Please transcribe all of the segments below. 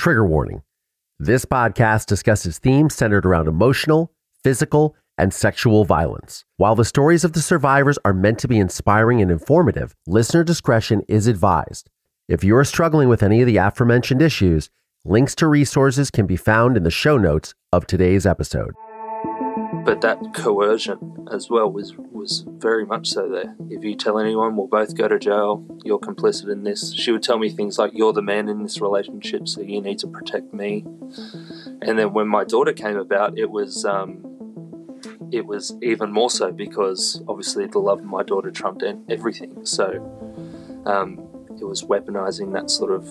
Trigger warning. This podcast discusses themes centered around emotional, physical, and sexual violence. While the stories of the survivors are meant to be inspiring and informative, listener discretion is advised. If you are struggling with any of the aforementioned issues, links to resources can be found in the show notes of today's episode. But that coercion as well was was very much so there. If you tell anyone, we'll both go to jail. You're complicit in this. She would tell me things like, "You're the man in this relationship, so you need to protect me." And then when my daughter came about, it was um, it was even more so because obviously the love of my daughter trumped everything. So um, it was weaponizing that sort of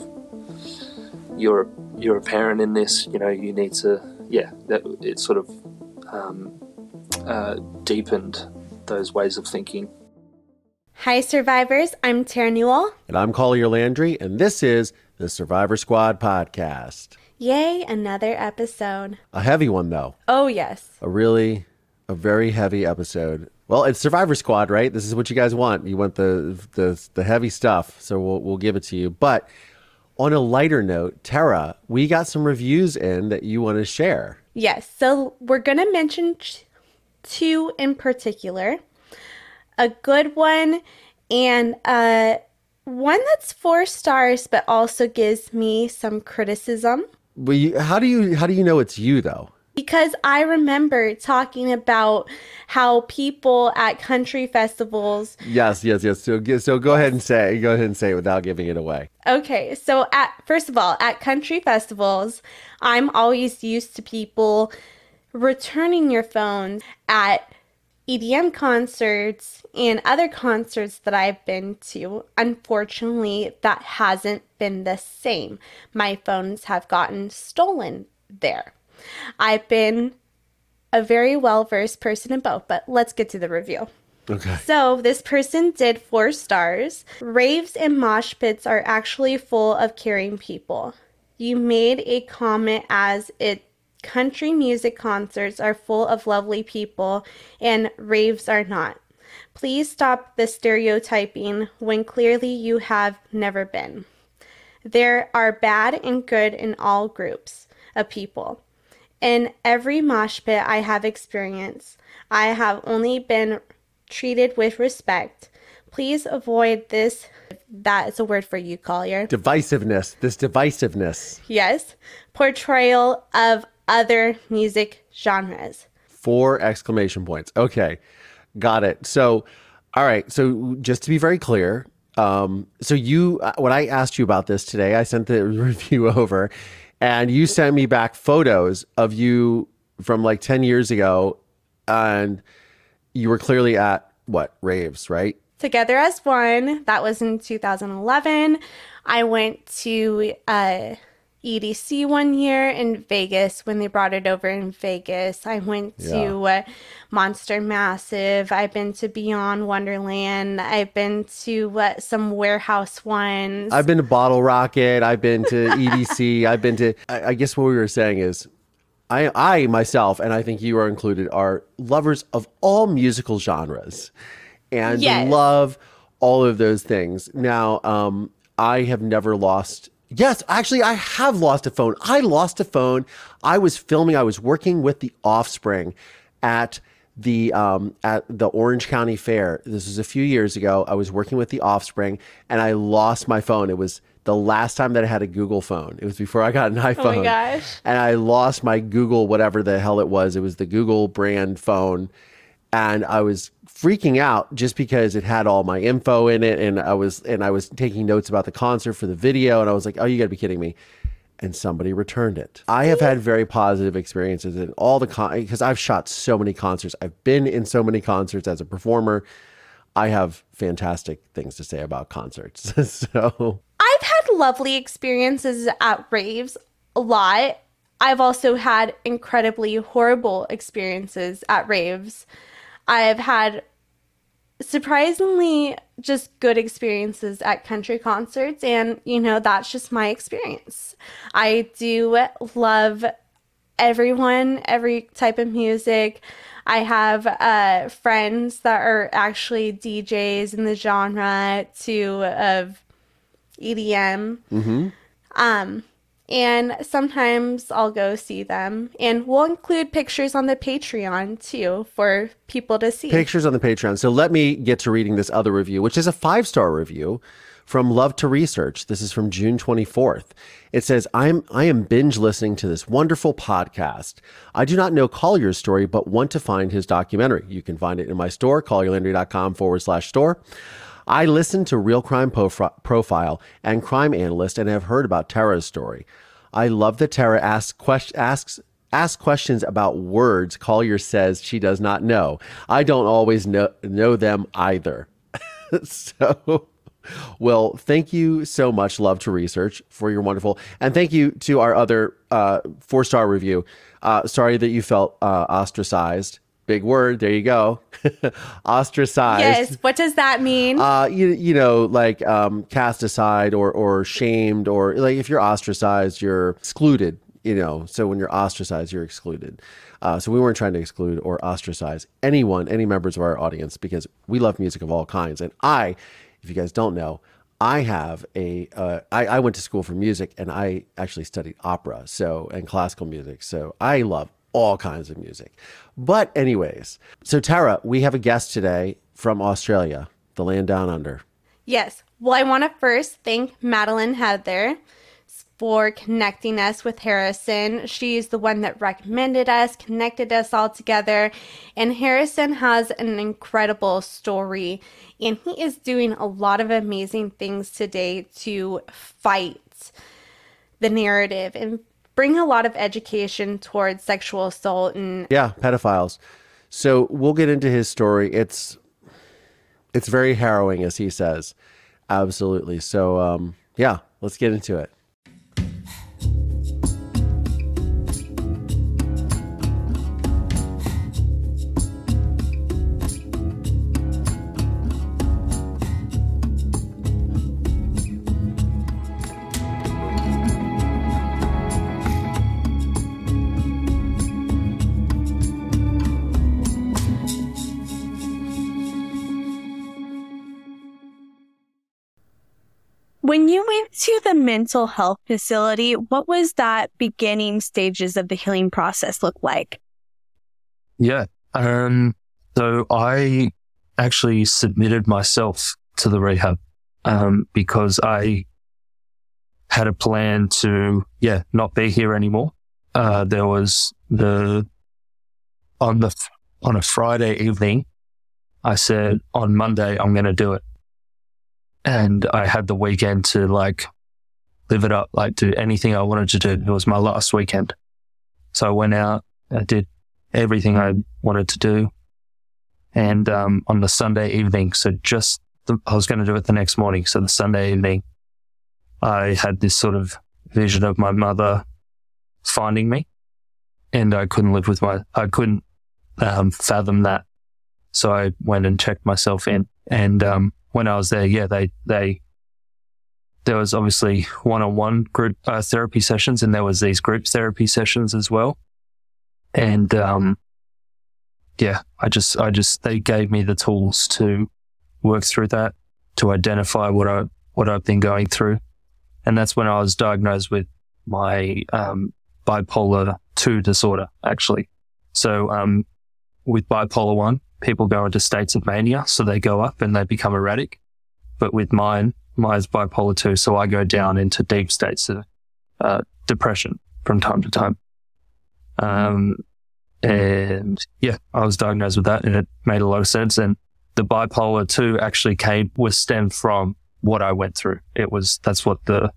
you're you're a parent in this. You know, you need to yeah. That it sort of um, uh, deepened those ways of thinking. Hi, survivors. I'm Terra Newell. And I'm Collier Landry, and this is the Survivor Squad podcast. Yay, another episode. A heavy one, though. Oh, yes. A really, a very heavy episode. Well, it's Survivor Squad, right? This is what you guys want. You want the the, the heavy stuff, so we'll we'll give it to you. But on a lighter note, Terra, we got some reviews in that you want to share. Yes. So we're going to mention two in particular a good one and uh, one that's four stars but also gives me some criticism well you, how do you how do you know it's you though because I remember talking about how people at country festivals. Yes, yes, yes. So, so go ahead and say, go ahead and say it without giving it away. Okay, so at first of all, at country festivals, I'm always used to people returning your phones at EDM concerts and other concerts that I've been to. Unfortunately, that hasn't been the same. My phones have gotten stolen there. I've been a very well versed person in both, but let's get to the review. Okay. So this person did four stars. Raves and mosh pits are actually full of caring people. You made a comment as it country music concerts are full of lovely people and raves are not. Please stop the stereotyping when clearly you have never been. There are bad and good in all groups of people. In every mosh pit I have experienced, I have only been treated with respect. Please avoid this. That is a word for you, Collier. Divisiveness. This divisiveness. Yes. Portrayal of other music genres. Four exclamation points. Okay. Got it. So, all right. So, just to be very clear, um, so you, uh, when I asked you about this today, I sent the review over and you sent me back photos of you from like 10 years ago and you were clearly at what raves right? Together as one. That was in 2011 i went to uh EDC one year in Vegas when they brought it over in Vegas. I went to uh, Monster Massive. I've been to Beyond Wonderland. I've been to uh, some warehouse ones. I've been to Bottle Rocket. I've been to EDC. I've been to. I, I guess what we were saying is, I I myself and I think you are included are lovers of all musical genres, and Yes. love all of those things. Now, um, I have never lost. Yes, actually, I have lost a phone. I lost a phone. I was filming. I was working with the Offspring at the um, at the Orange County Fair. This was a few years ago. I was working with the Offspring, and I lost my phone. It was the last time that I had a Google phone. It was before I got an iPhone. Oh my gosh. And I lost my Google, whatever the hell it was. It was the Google brand phone, and I was freaking out just because it had all my info in it, and I was and I was taking notes about the concert for the video, and I was like, "Oh, you got to be kidding me!" And somebody returned it. I have had very positive experiences in all the con because I've shot so many concerts. I've been in so many concerts as a performer. I have fantastic things to say about concerts. so I've had lovely experiences at raves a lot. I've also had incredibly horrible experiences at raves. I've had surprisingly just good experiences at country concerts and you know that's just my experience. I do love everyone, every type of music. I have uh, friends that are actually DJs in the genre too of EDM. Um, And sometimes I'll go see them. And we'll include pictures on the Patreon too for people to see. Pictures on the Patreon. So let me get to reading this other review, which is a five star review from Love to Research. This is from June 24th. It says, I'm, I am binge listening to this wonderful podcast. I do not know Collier's story, but want to find his documentary. You can find it in my store, collierlandry.com forward slash store. I listened to Real Crime Profile and Crime Analyst and have heard about Terra's story. I love that Terra asks, asks ask questions about words Collier says she does not know. I don't always know, know them either. so, well, thank you so much, Love to Research, for your wonderful, and thank you to our other uh, four star review. Uh, sorry that you felt uh, ostracized big word. There you go. Ostracized. Yes. What does that mean? Uh, you you know, like um, cast aside or or shamed or like if you're ostracized, you're excluded. You know, so when you're ostracized, you're excluded. Uh, so we weren't trying to exclude or ostracize anyone, any members of our audience, because we love music of all kinds. And I, if you guys don't know, I have a. Uh, I, I went to school for music and I actually studied opera, so and classical music. So I love all kinds of music. But, anyways, so Terra, we have a guest today from Australia, the land down under. Yes. Well, I want to first thank Madeline Heather for connecting us with Harrison. She's the one that recommended us, connected us all together. And Harrison has an incredible story, and he is doing a lot of amazing things today to fight the narrative and bring a lot of education towards sexual assault and yeah, pedophiles. So we'll get into his story. It's it's very harrowing, as he says. Absolutely. So um, yeah, let's get into it. Mental health facility, what was that beginning stages of the healing process look like? Yeah. Um, so I actually submitted myself to the rehab um, because I had a plan to, yeah, not be here anymore. Uh, there was the on the on a Friday evening, I said on Monday I'm going to do it and I had the weekend to like live it up, like do anything I wanted to do. It was my last weekend. So I went out, I did everything I wanted to do. And um, on the Sunday evening, so just the, I was going to do it the next morning. So the Sunday evening, I had this sort of vision of my mother finding me, and I couldn't live with my, I couldn't um, fathom that. So I went and checked myself in, and um, when I was there, yeah, they, they, there was obviously one-on-one group uh, therapy sessions and there was these group therapy sessions as well. And, um, yeah, I just, I just, they gave me the tools to work through that, to identify what I, what I've been going through. And that's when I was diagnosed with my, um, bipolar two disorder, actually. So, um, with bipolar one, people go into states of mania. So they go up and they become erratic. But with mine, mine's bipolar two. So I go down into deep states of uh, depression from time to time. Um, and yeah, I was diagnosed with that and it made a lot of sense. And the bipolar two actually came, was stemmed from what I went through. It was, that's what the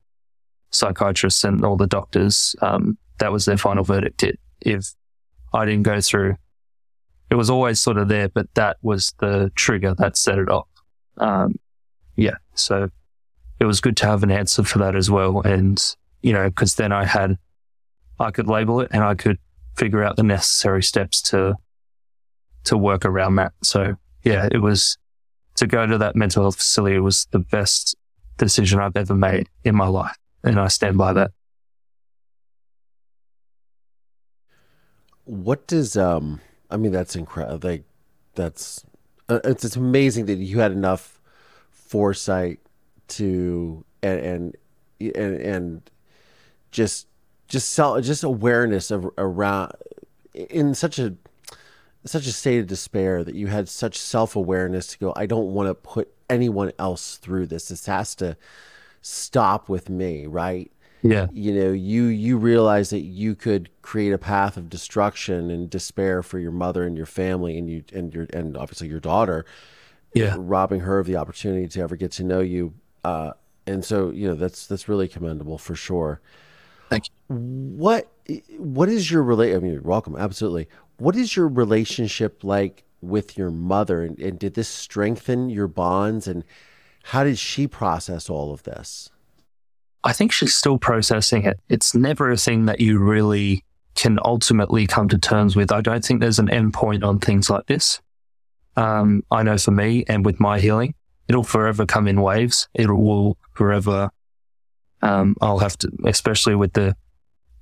psychiatrists and all the doctors, um, that was their final verdict. If I didn't go through it was always sort of there, but that was the trigger that set it off. Um, yeah. So it was good to have an answer for that as well. And, you know, cause then I had, I could label it and I could figure out the necessary steps to, to work around that. So yeah, it was to go to that mental health facility was the best decision I've ever made in my life. And I stand by that. What does, um, I mean, that's incredible. Like, that's uh, it's it's amazing that you had enough foresight to and and and, and just just self, just awareness of around in such a such a state of despair that you had such self awareness to go. I don't want to put anyone else through this. This has to stop with me, right? Yeah. You know, you you realize that you could create a path of destruction and despair for your mother and your family and you and your and obviously your daughter. Yeah. Robbing her of the opportunity to ever get to know you. Uh, and so, you know, that's that's really commendable for sure. Thank you. What what is your relate? I mean, you're welcome. Absolutely. What is your relationship like with your mother, and, and did this strengthen your bonds? And how did she process all of this? I think she's still processing it. It's never a thing that you really can ultimately come to terms with. I don't think there's an end point on things like this. Um, I know for me and with my healing, it'll forever come in waves. It will forever. Um, I'll have to, especially with the,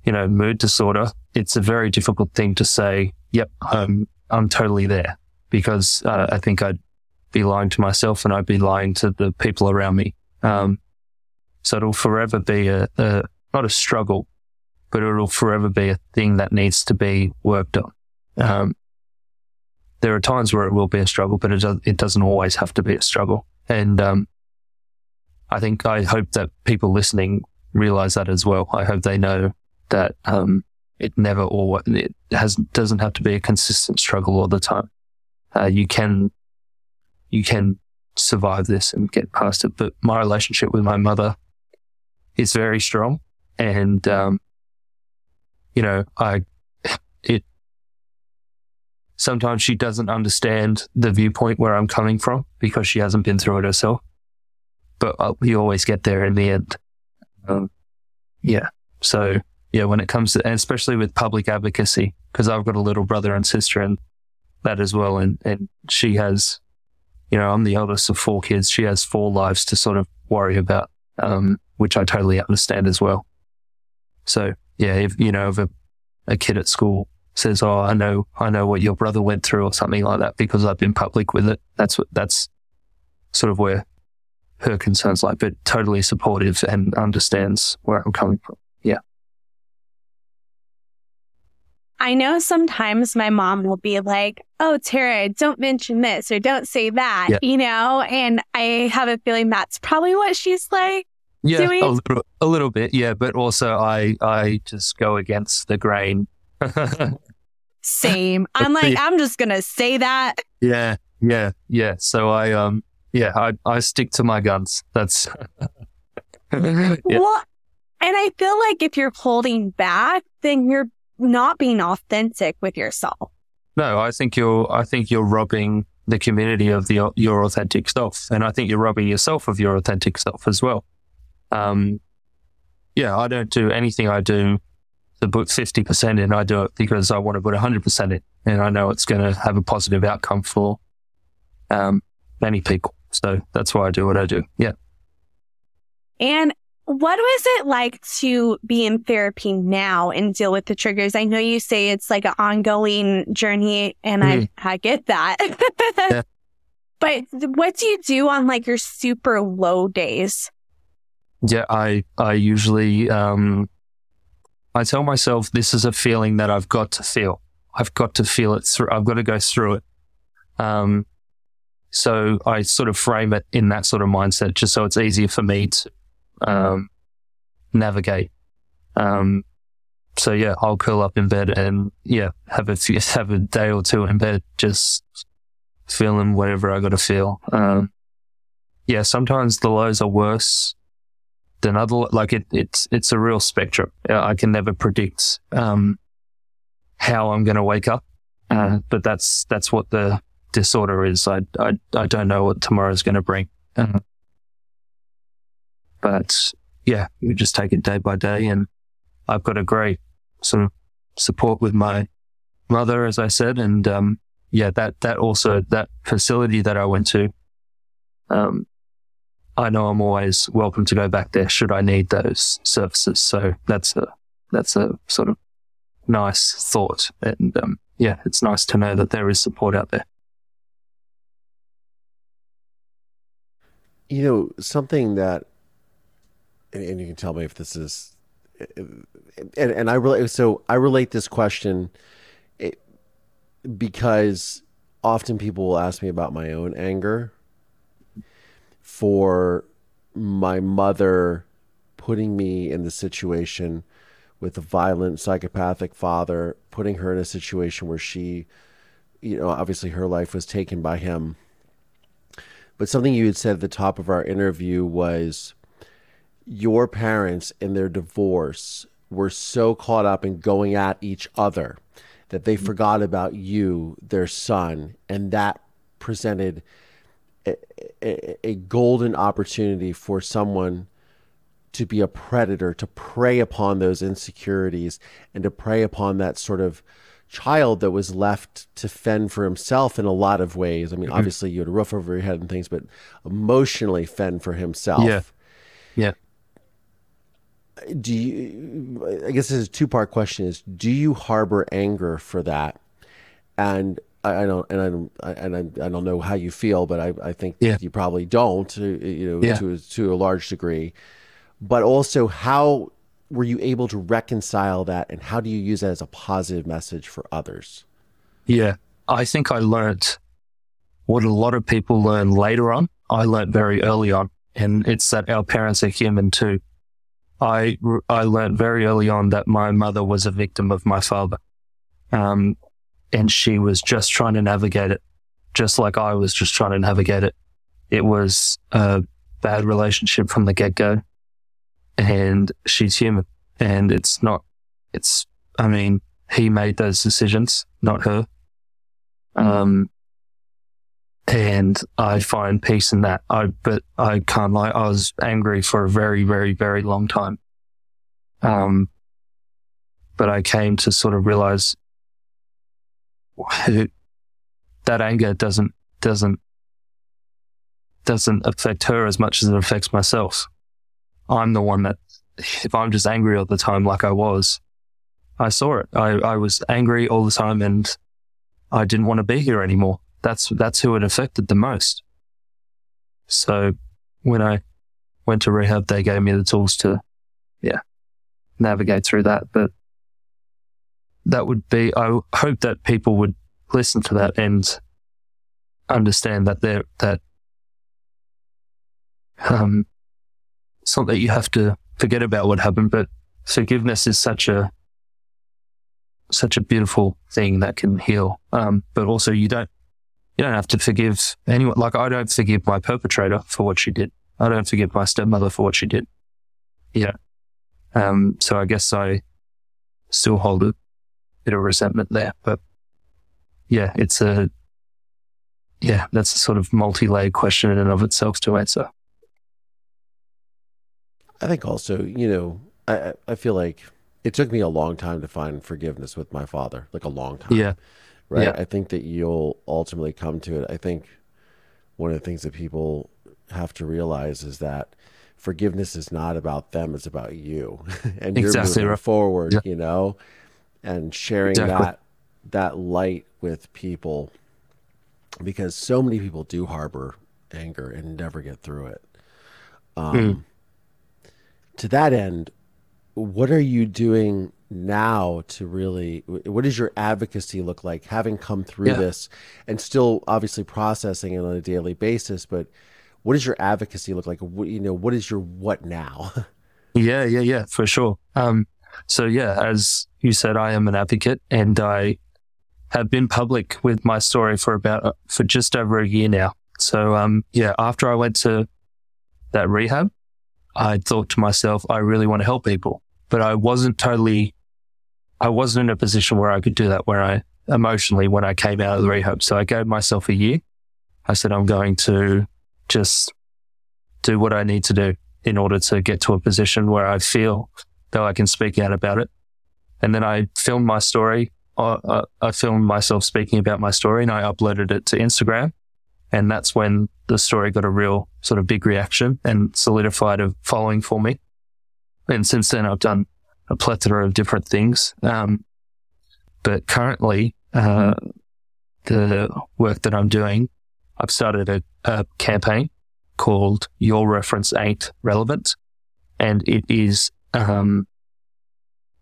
you know, mood disorder. It's a very difficult thing to say. Yep, I'm I'm totally there because uh, I think I'd be lying to myself and I'd be lying to the people around me. Um, so it'll forever be a, a, not a struggle, but it'll forever be a thing that needs to be worked on. Um, there are times where it will be a struggle, but it, it doesn't always have to be a struggle. And um, I think I hope that people listening realize that as well. I hope they know that um, it never or it has doesn't have to be a consistent struggle all the time. Uh, you can you can survive this and get past it. But my relationship with my mother is very strong. And, um, you know, I, sometimes she doesn't understand the viewpoint where I'm coming from because she hasn't been through it herself. But uh, we always get there in the end. Um, yeah. So, yeah, when it comes to, and especially with public advocacy, because I've got a little brother and sister and that as well. And, and she has, you know, I'm the eldest of four kids. She has four lives to sort of worry about. Um, which I totally understand as well. So yeah, if you know, if a, a kid at school says, "Oh, I know, I know what your brother went through," or something like that, because I've been public with it, that's what that's sort of where her concerns lie. But totally supportive and understands where I'm coming from. Yeah. I know sometimes my mom will be like, Oh, Terra, don't mention this or don't say that, yeah. you know? And I have a feeling that's probably what she's like. Yeah, a little, a little bit. Yeah, but also I I just go against the grain. Same. I'm like I'm just gonna say that. Yeah, yeah, yeah. So I um yeah I I stick to my guns. That's yeah. well, and I feel like if you're holding back, then you're not being authentic with yourself. No, I think you're I think you're robbing the community of the your authentic self, and I think you're robbing yourself of your authentic self as well. Um, yeah, I don't do anything I do to put 50% in. I do it because I want to put 100% in and I know it's going to have a positive outcome for um, many people. So that's why I do what I do. Yeah. And what was it like to be in therapy now and deal with the triggers? I know you say it's like an ongoing journey and mm. I, I get that. yeah. But what do you do on like your super low days? Yeah, I I usually um, I tell myself this is a feeling that I've got to feel. I've got to feel it through. I've got to go through it. Um, so I sort of frame it in that sort of mindset, just so it's easier for me to um, navigate. Um, so yeah, I'll curl up in bed and yeah, have a few, have a day or two in bed, just feeling whatever I got to feel. Um, yeah, sometimes the lows are worse another like it, it's it's a real spectrum. I can never predict um, how I'm going to wake up, uh, but that's that's what the disorder is. I I, I don't know what tomorrow's going to bring. Uh, but yeah, you just take it day by day, and I've got a great sort of support with my mother, as I said, and um, yeah, that that also that facility that I went to, um, I know I'm always welcome to go back there should I need those services. So that's a that's a sort of nice thought, and um, yeah, it's nice to know that there is support out there. You know something that, and, and you can tell me if this is and and I relate. So I relate this question it, because often people will ask me about my own anger for my mother putting me in the situation with a violent psychopathic father, putting her in a situation where she, you know, obviously her life was taken by him. But something you had said at the top of our interview was your parents in their divorce were so caught up in going at each other that they forgot about you, their son, and that presented a, a, a golden opportunity for someone to be a predator, to prey upon those insecurities and to prey upon that sort of child that was left to fend for himself in a lot of ways. I mean, mm-hmm. obviously you had a roof over your head and things, but emotionally fend for himself. Yeah. Yeah. Do you, I guess this is a two part question is, do you harbor anger for that? And I, I don't, and I don't, I, and I, I, don't know how you feel, but I, I think yeah. you probably don't, uh, you know, yeah. to, to a large degree but also how were you able to reconcile that and how do you use that as a positive message for others? Yeah, I think I learned what a lot of people learn later on. I learned very early on, and it's that our parents are human too. I, I learned very early on that my mother was a victim of my father. Um, and she was just trying to navigate it, just like I was just trying to navigate it. It was a bad relationship from the get go and she's human. And it's not, it's, I mean, he made those decisions, not her. Um, and I find peace in that. I, but I can't lie. I was angry for a very, very, very long time. Um, but I came to sort of realize that anger doesn't, doesn't, doesn't affect her as much as it affects myself. I'm the one that, if I'm just angry all the time, like I was, I saw it. I, I was angry all the time and I didn't want to be here anymore. That's, that's who it affected the most. So when I went to rehab, they gave me the tools to, yeah, navigate through that. But that would be, I hope that people would listen to that and understand that they're, that, um, it's not that you have to forget about what happened, but forgiveness is such a such a beautiful thing that can heal. Um, but also you don't you don't have to forgive anyone. Like I don't forgive my perpetrator for what she did. I don't forgive my stepmother for what she did. Yeah. Um, so I guess I still hold a bit of resentment there, but yeah, it's a, yeah, that's a sort of multi-layered question in and of itself to answer. I think also, you know, I I feel like it took me a long time to find forgiveness with my father, like a long time. Yeah. Right. Yeah. I think that you'll ultimately come to it. I think one of the things that people have to realize is that forgiveness is not about them; it's about you, and you're moving right. forward. Yeah. You know, and sharing exactly. that that light with people because so many people do harbor anger and never get through it. Um, mm to that end, what are you doing now to really what does your advocacy look like having come through yeah. this and still obviously processing it on a daily basis but what does your advocacy look like What, you know what is your what now yeah yeah yeah for sure um so yeah as you said i am an advocate and i have been public with my story for about uh, for just over a year now so um yeah after i went to that rehab I thought to myself, I really want to help people, but I wasn't totally, I wasn't in a position where I could do that where I emotionally when I came out of the rehab. So I gave myself a year. I said, I'm going to just do what I need to do in order to get to a position where I feel that I can speak out about it. And then I filmed my story. Uh I filmed myself speaking about my story and I uploaded it to Instagram. And that's when the story got a real sort of big reaction and solidified a following for me. And since then, I've done a plethora of different things. Um, but currently, uh, the work that I'm doing, I've started a, a campaign called Your Reference Ain't Relevant. And it is, um,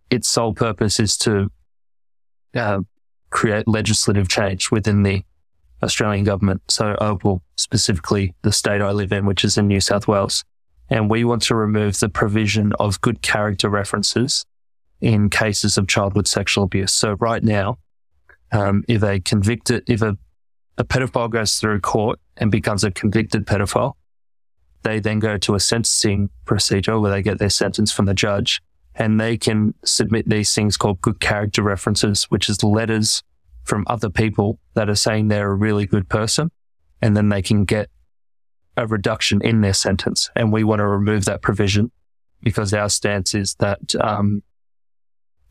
its sole purpose is to uh, create legislative change within the Australian government. So, well, specifically the state I live in, which is in New South Wales. And we want to remove the provision of good character references in cases of childhood sexual abuse. So right now, um, if a convicted, if a, a pedophile goes through court and becomes a convicted pedophile, they then go to a sentencing procedure where they get their sentence from the judge and they can submit these things called good character references, which is letters from other people that are saying they're a really good person. And then they can get a reduction in their sentence. And we want to remove that provision because our stance is that um,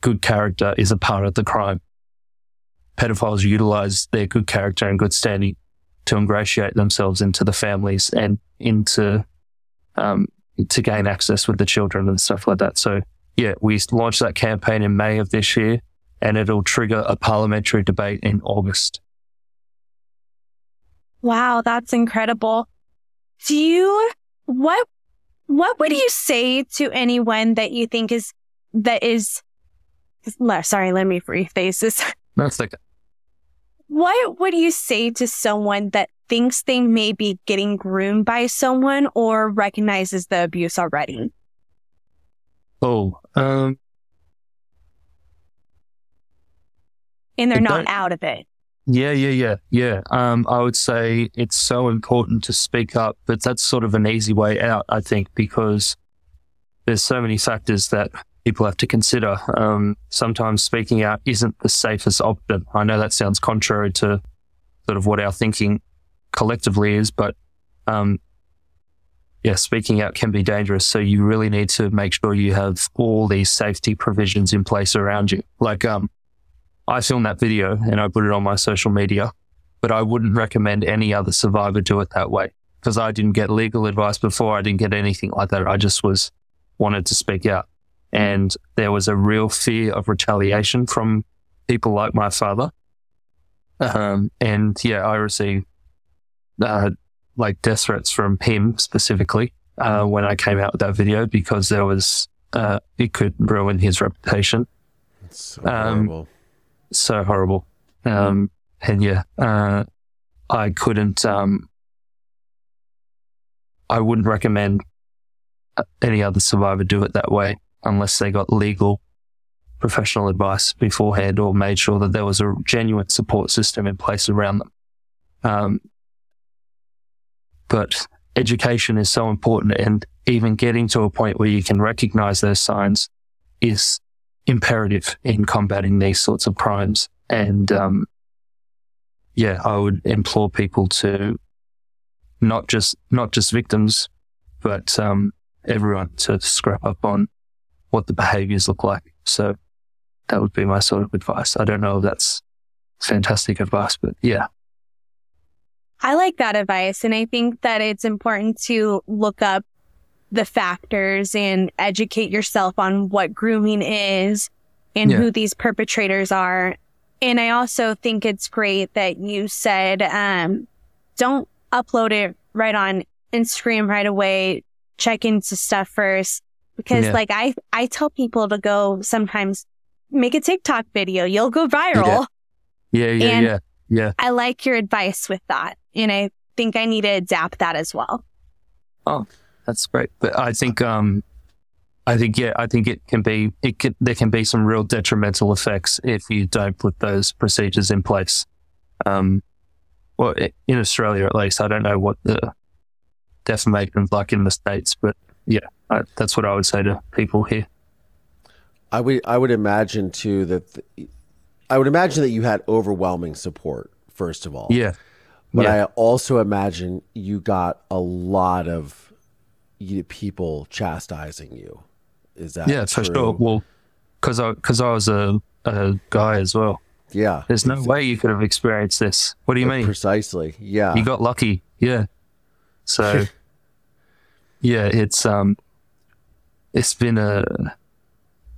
good character is a part of the crime. Pedophiles utilize their good character and good standing to ingratiate themselves into the families and into um, to gain access with the children and stuff like that. So yeah, we launched that campaign in May of this year, and it'll trigger a parliamentary debate in August. Wow, that's incredible. Do you what what would you say to anyone that you think is that is sorry, let me rephrase this. That's like what would you say to someone that thinks they may be getting groomed by someone or recognizes the abuse already? Oh, um, and they're not out of it. Yeah, yeah, yeah, yeah. Um, I would say it's so important to speak up, but that's sort of an easy way out, I think, because there's so many factors that people have to consider. Um, sometimes speaking out isn't the safest option. I know that sounds contrary to sort of what our thinking collectively is, but um, yeah, speaking out can be dangerous. So you really need to make sure you have all these safety provisions in place around you. Like, um, I filmed that video and I put it on my social media, but I wouldn't recommend any other survivor do it that way because I didn't get legal advice before. I didn't get anything like that. I just was wanted to speak out. And there was a real fear of retaliation from people like my father. Um, and yeah, I received uh, like death threats from him specifically uh, when I came out with that video because there was uh, it could ruin his reputation. It's so um, horrible. So horrible. Um, and yeah, uh, I couldn't. Um, I wouldn't recommend any other survivor do it that way unless they got legal professional advice beforehand or made sure that there was a genuine support system in place around them. Um, but education is so important and even getting to a point where you can recognize those signs is imperative in combating these sorts of crimes. And, um, yeah, I would implore people to not just, not just victims, but, um, everyone to scrap up on what the behaviors look like. So that would be my sort of advice. I don't know if that's fantastic advice, but yeah. I like that advice. And I think that it's important to look up the factors and educate yourself on what grooming is and yeah. who these perpetrators are. And I also think it's great that you said, um, don't upload it right on Instagram right away. Check into stuff first because yeah. like I, I tell people to go sometimes make a TikTok video. You'll go viral. Yeah. Yeah. Yeah. yeah. yeah. I like your advice with that. And I think I need to adapt that as well. Oh, that's great. But I think, um, I think, yeah, I think it can be, it can, there can be some real detrimental effects if you don't put those procedures in place. Um, well, in Australia, at least, I don't know what the defamation's like in the States, but yeah, I, that's what I would say to people here. I would I would imagine too that the, I would imagine that you had overwhelming support first of all. Yeah. But yeah. I also imagine you got a lot of people chastising you. Is that yeah true? for sure? Well, because I because I was a a guy as well. Yeah. There's no way you could have experienced this. What do you mean? Precisely. Yeah. You got lucky. Yeah. So yeah, it's um, it's been a,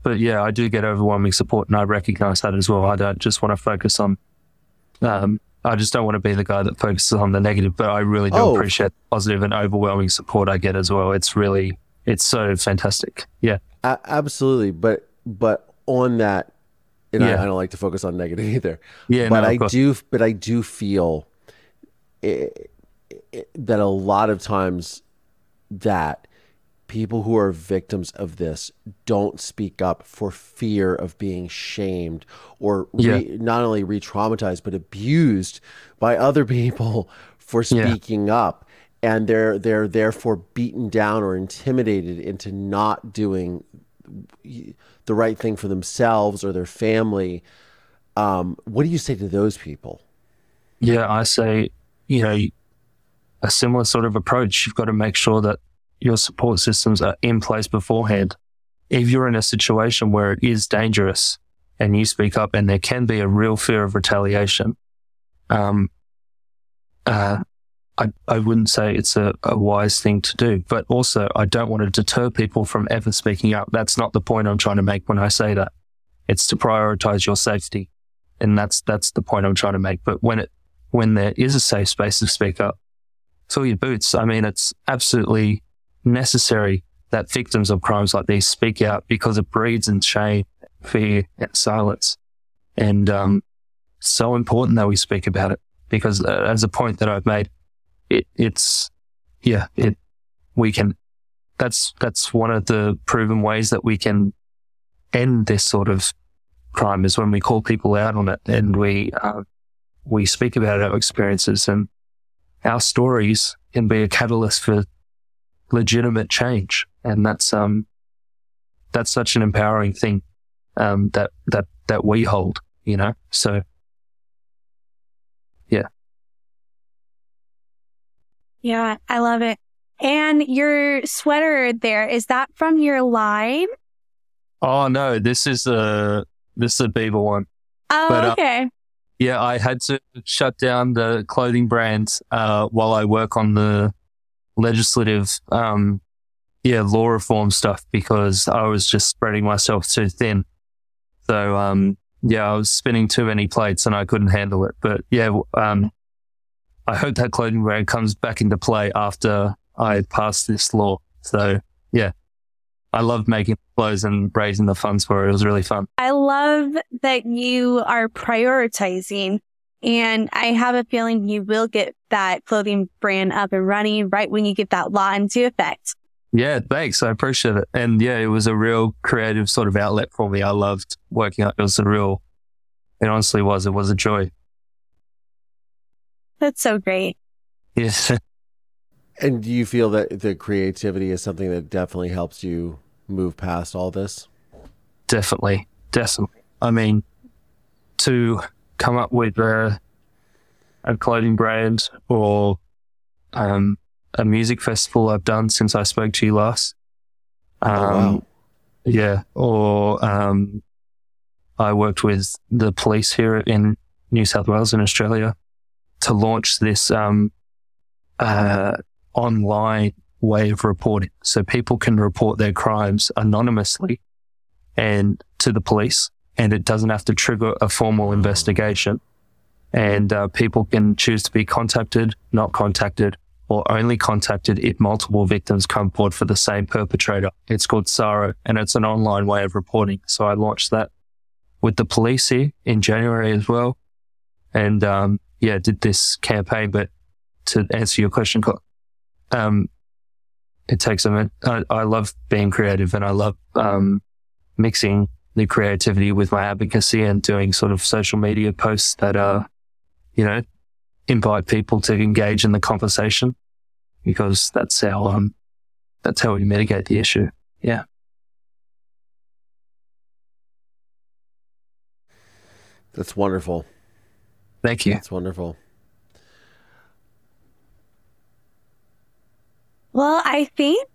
but yeah, I do get overwhelming support, and I recognize that as well. I don't just want to focus on, um, I just don't want to be the guy that focuses on the negative, but I really do oh. appreciate the positive and overwhelming support I get as well. It's really, it's so fantastic. Yeah, a- absolutely. But but on that, and I, Yeah. I don't like to focus on negative either. Yeah, but no, I course. do, but I do feel it, it, that a lot of times that people who are victims of this don't speak up for fear of being shamed or re, not only re-traumatized but abused by other people for Yeah. speaking up and they're they're therefore beaten down or intimidated into not doing the right thing for themselves or their family um, what do you say to those people Yeah, I say, you know, a similar sort of approach. You've got to make sure that your support systems are in place beforehand. If you're in a situation where it is dangerous and you speak up and there can be a real fear of retaliation, um, uh, I, I wouldn't say it's a, a wise thing to do, but also I don't want to deter people from ever speaking up. That's not the point I'm trying to make when I say that. It's to prioritize your safety. And that's, that's the point I'm trying to make. But when it, when there is a safe space to speak up, fill your boots. I mean, it's absolutely necessary that victims of crimes like these speak out because it breeds in shame, fear, and silence. And um, so important that we speak about it because, uh, as a point that I've made, it, it's yeah, it we can. That's that's one of the proven ways that we can end this sort of crime is when we call people out on it and we uh, we speak about our experiences and our stories can be a catalyst for legitimate change. And that's, um, that's such an empowering thing, um, that, that, that we hold, you know? So Yeah, Yeah. I love it. And your sweater there, is that from your line? Oh no, this is a this is a Bieber one. Oh, But, uh, okay. Yeah, I had to shut down the clothing brands uh, while I work on the legislative, um, yeah, law reform stuff because I was just spreading myself too thin. So, um, yeah, I was spinning too many plates and I couldn't handle it. But yeah, um, I hope that clothing brand comes back into play after I pass this law. So, yeah, I loved making clothes and raising the funds for it. It was really fun. I love that you are prioritizing. And I have a feeling you will get that clothing brand up and running right when you get that law into effect. Yeah, thanks. I appreciate it. And yeah, it was a real creative sort of outlet for me. I loved working out. It was a real, it honestly was. It was a joy. That's so great. Yes. and do you feel that the creativity is something that definitely helps you move past all this definitely. Definitely. I mean, to come up with a, a clothing brand or um, a music festival I've done since I spoke to you last. Um, oh, wow. Yeah. Or um, I worked with the police here in New South Wales in Australia to launch this um, uh, online way of reporting. So people can report their crimes anonymously and to the police, and it doesn't have to trigger a formal investigation. And uh, people can choose to be contacted, not contacted, or only contacted if multiple victims come forward for the same perpetrator. It's called SARO, and it's an online way of reporting. So I launched that with the police here in January as well. And um, yeah, did this campaign. But to answer your question, um, it takes a minute. I, I love being creative and I love um, mixing the creativity with my advocacy and doing sort of social media posts that are, you know, invite people to engage in the conversation because that's how um that's how we mitigate the issue. Yeah. that's wonderful Thank you. that's wonderful Well, I think,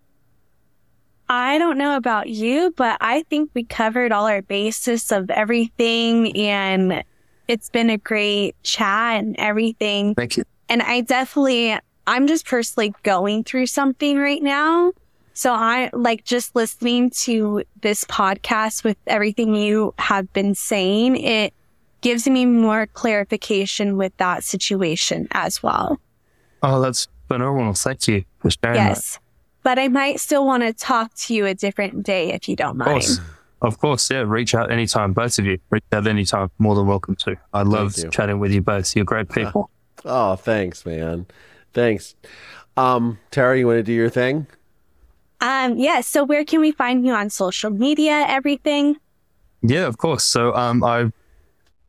I don't know about you, but I think we covered all our basis of everything and it's been a great chat and everything. Thank you. And I definitely, I'm just personally going through something right now. So I like just listening to this podcast with everything you have been saying. It gives me more clarification with that situation as well. Oh, that's phenomenal. Thank you for sharing that. Yes. But I might still want to talk to you a different day if you don't Of mind. course. Of course, yeah. Reach out anytime, both of you. Reach out anytime. More than welcome to. I love chatting with you both. You're great people. Oh, thanks, man. Thanks. Um, Terra, you want to do your thing? Um, yeah. So where can we find you on social media? Everything. Yeah, of course. So um, I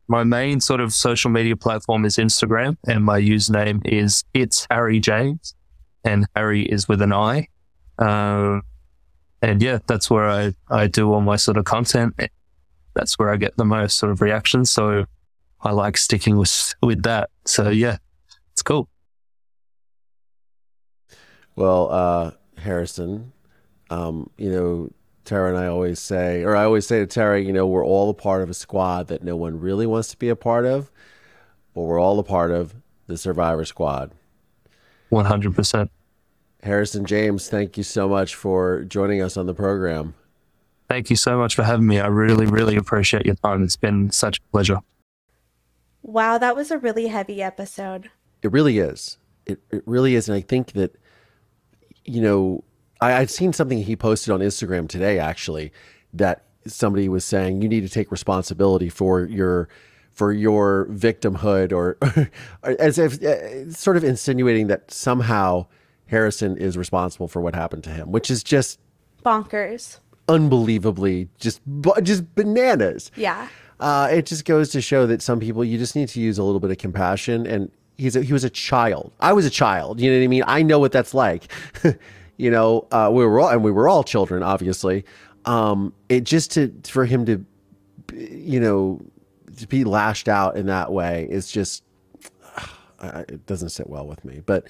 my main sort of social media platform is Instagram, and my username is it's Harri James, and Harri is with an I. Um, and yeah, that's where I I do all my sort of content. That's where I get the most sort of reactions. So I like sticking with with that. So yeah, it's cool. Well, uh, Harrison, um, you know, Terra and I always say, or I always say to Terra, you know, we're all a part of a squad that no one really wants to be a part of, but we're all a part of the Survivor Squad. One hundred percent. Harrison James, thank you so much for joining us on the program. Thank you so much for having me. I really, really appreciate your time. It's been such a pleasure. Wow, that was a really heavy episode. It really is. It, it really is. And I think that, you know, I, I'd seen something he posted on Instagram today, actually, that somebody was saying you need to take responsibility for your for your victimhood or, or as if uh, sort of insinuating that somehow Harrison is responsible for what happened to him, which is just Bonkers. unbelievably just just bananas. Yeah. Uh, it just goes to show that some people you just need to use a little bit of compassion. And he's a, he was a child. I was a child. You know what I mean? I know what that's like. you know, uh, we were all and we were all children, obviously. Um, it just to for him to, you know, to be lashed out in that way is just uh, it doesn't sit well with me. But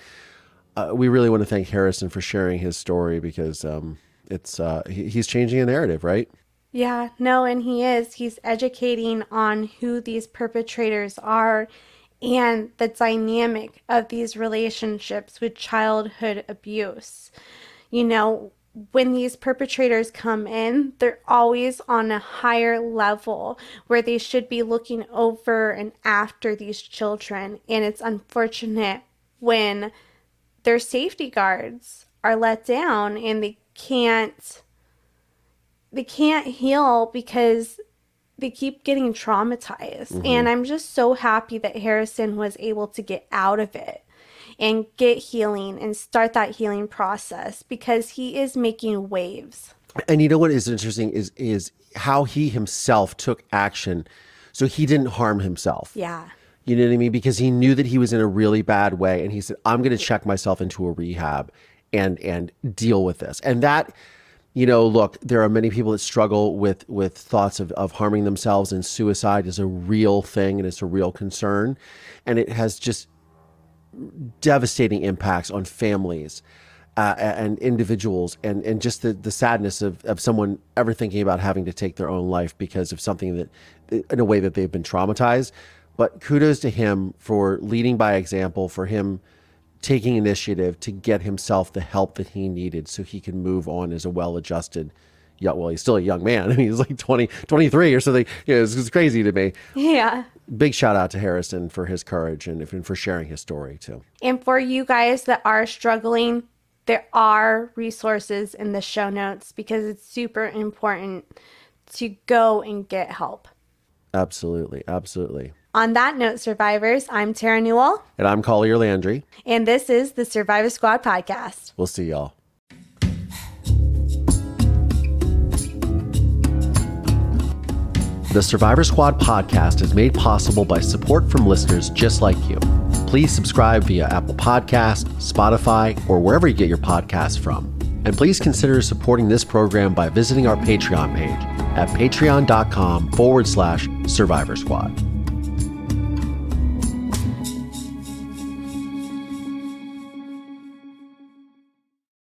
uh, we really want to thank Harrison for sharing his story because um, it's uh, he, he's changing a narrative, right? Yeah, no, and he is. He's educating on who these perpetrators are and the dynamic of these relationships with childhood abuse. You know, when these perpetrators come in, they're always on a higher level where they should be looking over and after these children. And it's unfortunate when their safety guards are let down and they can't they can't heal because they keep getting traumatized. Mm-hmm. And I'm just so happy that Harrison was able to get out of it and get healing and start that healing process because he is making waves. And you know what is interesting is is how he himself took action, so he didn't harm himself. Yeah. You know what I mean? Because he knew that he was in a really bad way, and he said, "I'm going to check myself into a rehab and and deal with this." And that, you know, look, there are many people that struggle with with thoughts of of harming themselves, and suicide is a real thing, and it's a real concern, and it has just devastating impacts on families uh, and individuals and, and just the, the sadness of, of someone ever thinking about having to take their own life because of something that in a way that they've been traumatized but kudos to him for leading by example for him taking initiative to get himself the help that he needed so he can move on as a well-adjusted young well he's still a young man. I mean he's like 20 23 or something. You know, it's, it's crazy to me. Yeah. big shout out to harrison for his courage and, and for sharing his story too. And for you guys that are struggling, there are resources in the show notes because it's super important to go and get help. absolutely. Absolutely On that note, survivors, I'm Terra Newell, and i'm collier landry and this is the Survivor Squad podcast. we'll see y'all The Survivor Squad podcast is made possible by support from listeners just like you. Please subscribe via Apple Podcast, Spotify, or wherever you get your podcasts from. And please consider supporting this program by visiting our Patreon page at patreon.com forward slash survivor squad.